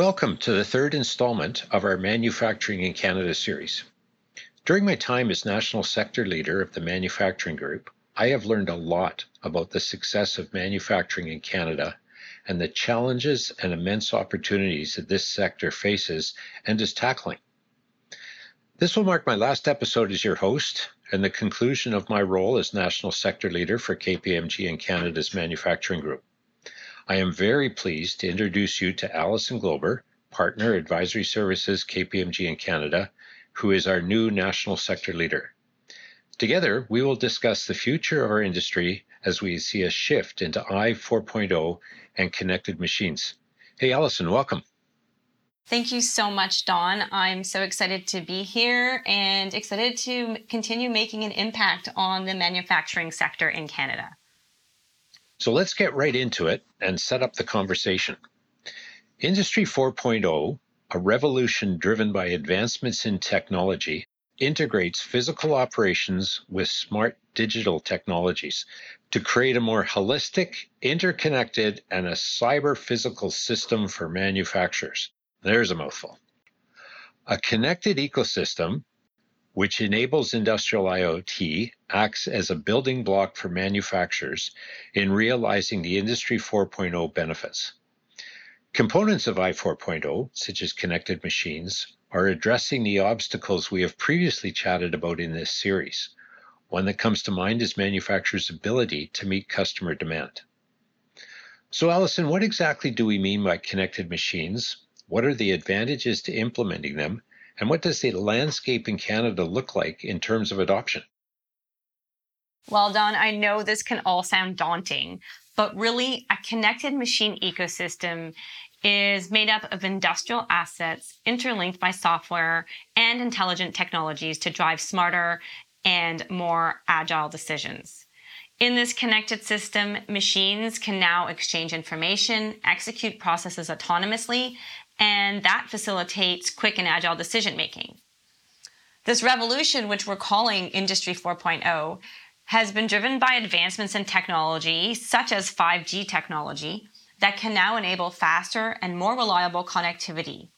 Welcome to the third installment of our Manufacturing in Canada series. During my time as National Sector Leader of the Manufacturing Group, I have learned a lot about the success of manufacturing in Canada and the challenges and immense opportunities that this sector faces and is tackling. This will mark my last episode as your host and the conclusion of my role as National Sector Leader for KPMG in Canada's Manufacturing Group. I am very pleased to introduce you to Alison Glober, Partner Advisory Services KPMG in Canada, who is our new National Sector Leader. Together, we will discuss the future of our industry as we see a shift into I 4.0 and connected machines. Hey, Alison, welcome. Thank you so much, Don. I'm so excited to be here and excited to continue making an impact on the manufacturing sector in Canada. So let's get right into it and set up the conversation. Industry 4.0, a revolution driven by advancements in technology, integrates physical operations with smart digital technologies to create a more holistic, interconnected, and a cyber physical system for manufacturers. There's a mouthful. A connected ecosystem which enables industrial IoT, acts as a building block for manufacturers in realizing the Industry 4.0 benefits. Components of I 4.0, such as connected machines, are addressing the obstacles we have previously chatted about in this series. One that comes to mind is manufacturers' ability to meet customer demand. So, Allison, what exactly do we mean by connected machines? What are the advantages to implementing them? And what does the landscape in Canada look like in terms of adoption? Well, Don, I know this can all sound daunting, but really, a connected machine ecosystem is made up of industrial assets interlinked by software and intelligent technologies to drive smarter and more agile decisions. In this connected system, machines can now exchange information, execute processes autonomously, and that facilitates quick and agile decision making. This revolution, which we're calling Industry 4.0, has been driven by advancements in technology, such as 5G technology, that can now enable faster and more reliable connectivity.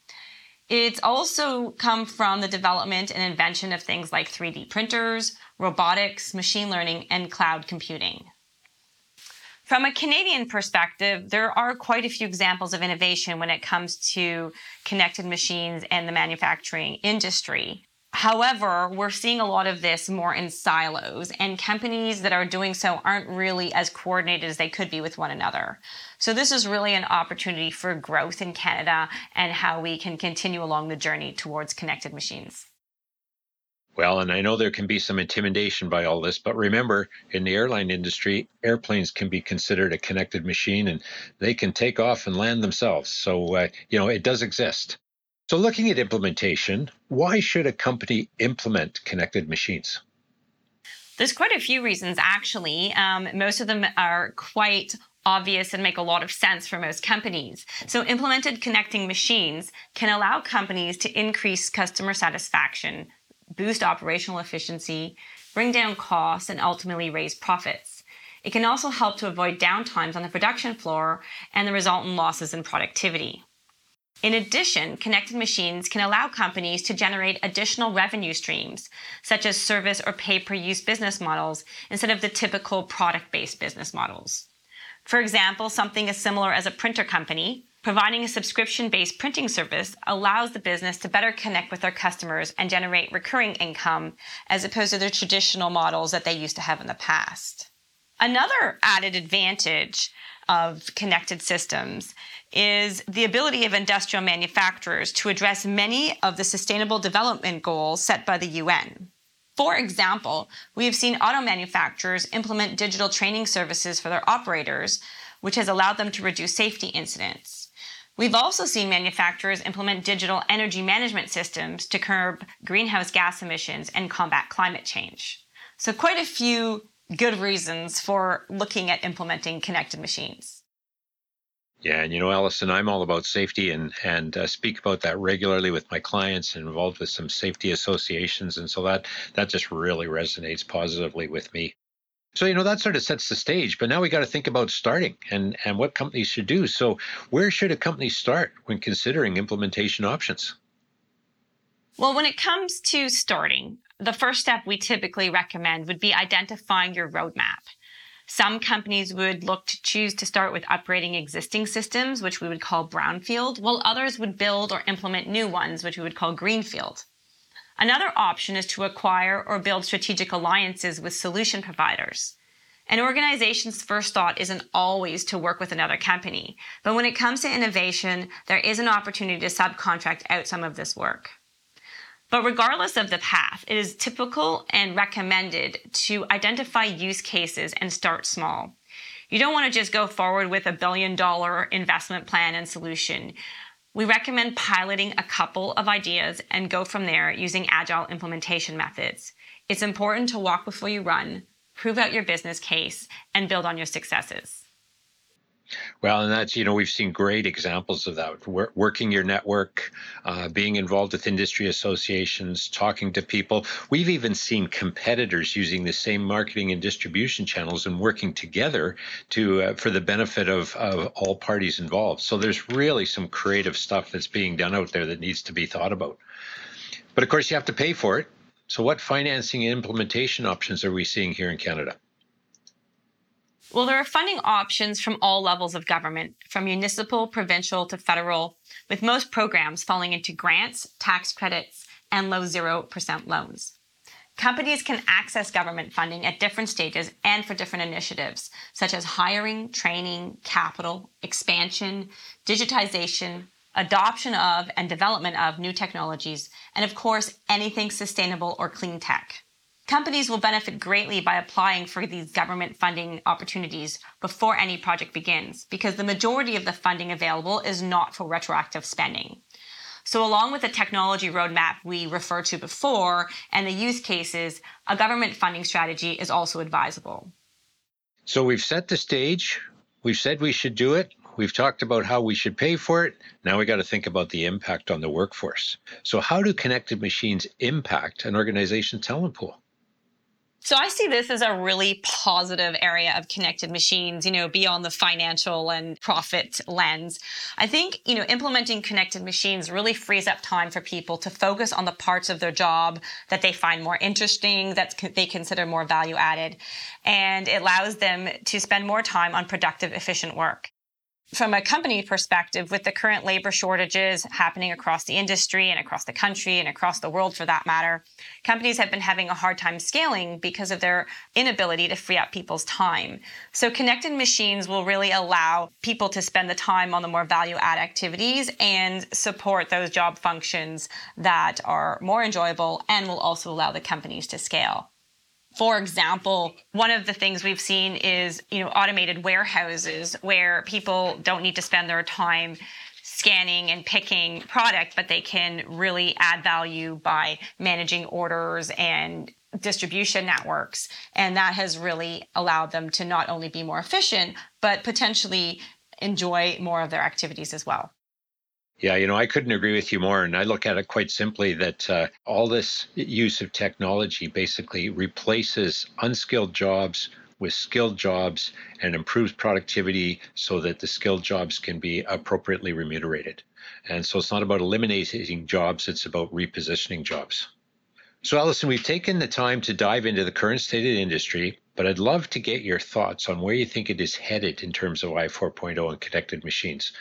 It's also come from the development and invention of things like 3D printers, robotics, machine learning, and cloud computing. From a Canadian perspective, there are quite a few examples of innovation when it comes to connected machines and the manufacturing industry. However, we're seeing a lot of this more in silos, and companies that are doing so aren't really as coordinated as they could be with one another. So, this is really an opportunity for growth in Canada and how we can continue along the journey towards connected machines. Well, and I know there can be some intimidation by all this, but remember, in the airline industry, airplanes can be considered a connected machine and they can take off and land themselves. So, uh, you know, it does exist. So, looking at implementation, why should a company implement connected machines? There's quite a few reasons, actually. Um, most of them are quite obvious and make a lot of sense for most companies. So, implemented connecting machines can allow companies to increase customer satisfaction, boost operational efficiency, bring down costs, and ultimately raise profits. It can also help to avoid downtimes on the production floor and the resultant losses in productivity. In addition, connected machines can allow companies to generate additional revenue streams, such as service or pay per use business models, instead of the typical product based business models. For example, something as similar as a printer company Providing a subscription based printing service allows the business to better connect with their customers and generate recurring income as opposed to the traditional models that they used to have in the past. Another added advantage of connected systems is the ability of industrial manufacturers to address many of the sustainable development goals set by the UN. For example, we have seen auto manufacturers implement digital training services for their operators, which has allowed them to reduce safety incidents. We've also seen manufacturers implement digital energy management systems to curb greenhouse gas emissions and combat climate change. So, quite a few good reasons for looking at implementing connected machines. Yeah, and you know, Allison, I'm all about safety and and uh, speak about that regularly with my clients and involved with some safety associations, and so that that just really resonates positively with me. So, you know, that sort of sets the stage, but now we got to think about starting and, and what companies should do. So, where should a company start when considering implementation options? Well, when it comes to starting, the first step we typically recommend would be identifying your roadmap. Some companies would look to choose to start with upgrading existing systems, which we would call brownfield, while others would build or implement new ones, which we would call greenfield. Another option is to acquire or build strategic alliances with solution providers. An organization's first thought isn't always to work with another company, but when it comes to innovation, there is an opportunity to subcontract out some of this work. But regardless of the path, it is typical and recommended to identify use cases and start small. You don't want to just go forward with a billion dollar investment plan and solution. We recommend piloting a couple of ideas and go from there using agile implementation methods. It's important to walk before you run, prove out your business case, and build on your successes. Well, and that's, you know, we've seen great examples of that. Working your network, uh, being involved with industry associations, talking to people. We've even seen competitors using the same marketing and distribution channels and working together to uh, for the benefit of, of all parties involved. So there's really some creative stuff that's being done out there that needs to be thought about. But of course, you have to pay for it. So, what financing and implementation options are we seeing here in Canada? Well, there are funding options from all levels of government, from municipal, provincial to federal, with most programs falling into grants, tax credits, and low 0% loans. Companies can access government funding at different stages and for different initiatives, such as hiring, training, capital, expansion, digitization, adoption of and development of new technologies, and of course, anything sustainable or clean tech. Companies will benefit greatly by applying for these government funding opportunities before any project begins because the majority of the funding available is not for retroactive spending. So, along with the technology roadmap we referred to before and the use cases, a government funding strategy is also advisable. So, we've set the stage, we've said we should do it, we've talked about how we should pay for it. Now we got to think about the impact on the workforce. So, how do connected machines impact an organization's talent pool? So I see this as a really positive area of connected machines, you know, beyond the financial and profit lens. I think, you know, implementing connected machines really frees up time for people to focus on the parts of their job that they find more interesting, that they consider more value added, and it allows them to spend more time on productive, efficient work from a company perspective, with the current labor shortages happening across the industry and across the country and across the world for that matter, companies have been having a hard time scaling because of their inability to free up people's time. So, connected machines will really allow people to spend the time on the more value add activities and support those job functions that are more enjoyable and will also allow the companies to scale. For example, one of the things we've seen is, you know, automated warehouses where people don't need to spend their time scanning and picking product, but they can really add value by managing orders and distribution networks. And that has really allowed them to not only be more efficient, but potentially enjoy more of their activities as well. Yeah, you know, I couldn't agree with you more. And I look at it quite simply that uh, all this use of technology basically replaces unskilled jobs with skilled jobs and improves productivity so that the skilled jobs can be appropriately remunerated. And so it's not about eliminating jobs, it's about repositioning jobs. So, Allison, we've taken the time to dive into the current state of the industry, but I'd love to get your thoughts on where you think it is headed in terms of I 4.0 and connected machines.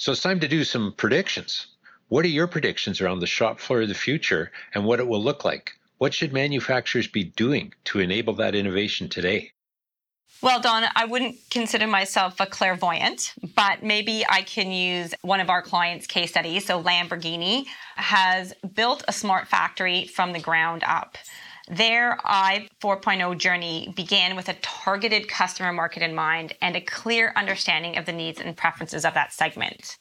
So it's time to do some predictions. What are your predictions around the shop floor of the future and what it will look like? What should manufacturers be doing to enable that innovation today? Well, Don, I wouldn't consider myself a clairvoyant, but maybe I can use one of our clients' case studies. So, Lamborghini has built a smart factory from the ground up. Their I 4.0 journey began with a targeted customer market in mind and a clear understanding of the needs and preferences of that segment.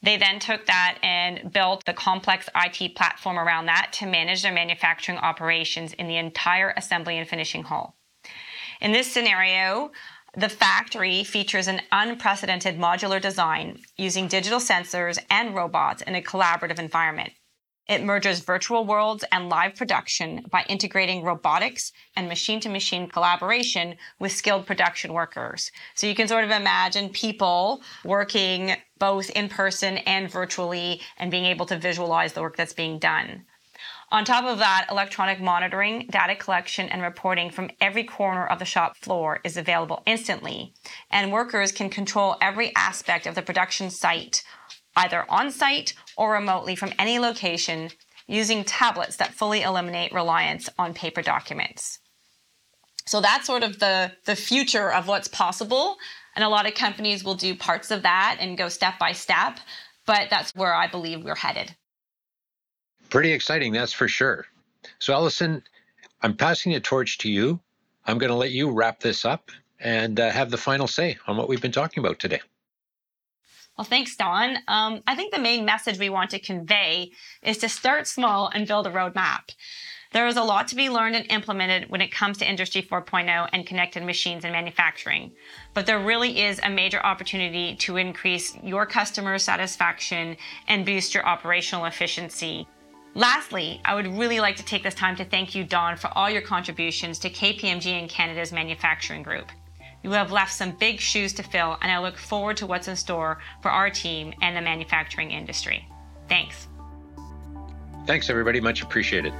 They then took that and built the complex IT platform around that to manage their manufacturing operations in the entire assembly and finishing hall. In this scenario, the factory features an unprecedented modular design using digital sensors and robots in a collaborative environment. It merges virtual worlds and live production by integrating robotics and machine to machine collaboration with skilled production workers. So you can sort of imagine people working both in person and virtually and being able to visualize the work that's being done. On top of that, electronic monitoring, data collection, and reporting from every corner of the shop floor is available instantly, and workers can control every aspect of the production site, either on site or remotely from any location, using tablets that fully eliminate reliance on paper documents. So that's sort of the, the future of what's possible. And a lot of companies will do parts of that and go step by step, but that's where I believe we're headed. Pretty exciting, that's for sure. So, Allison, I'm passing the torch to you. I'm going to let you wrap this up and uh, have the final say on what we've been talking about today. Well, thanks, Don. Um, I think the main message we want to convey is to start small and build a roadmap. There is a lot to be learned and implemented when it comes to Industry 4.0 and connected machines and manufacturing. But there really is a major opportunity to increase your customer satisfaction and boost your operational efficiency. Lastly, I would really like to take this time to thank you, Don, for all your contributions to KPMG and Canada's manufacturing group. You have left some big shoes to fill, and I look forward to what's in store for our team and the manufacturing industry. Thanks. Thanks, everybody. Much appreciated.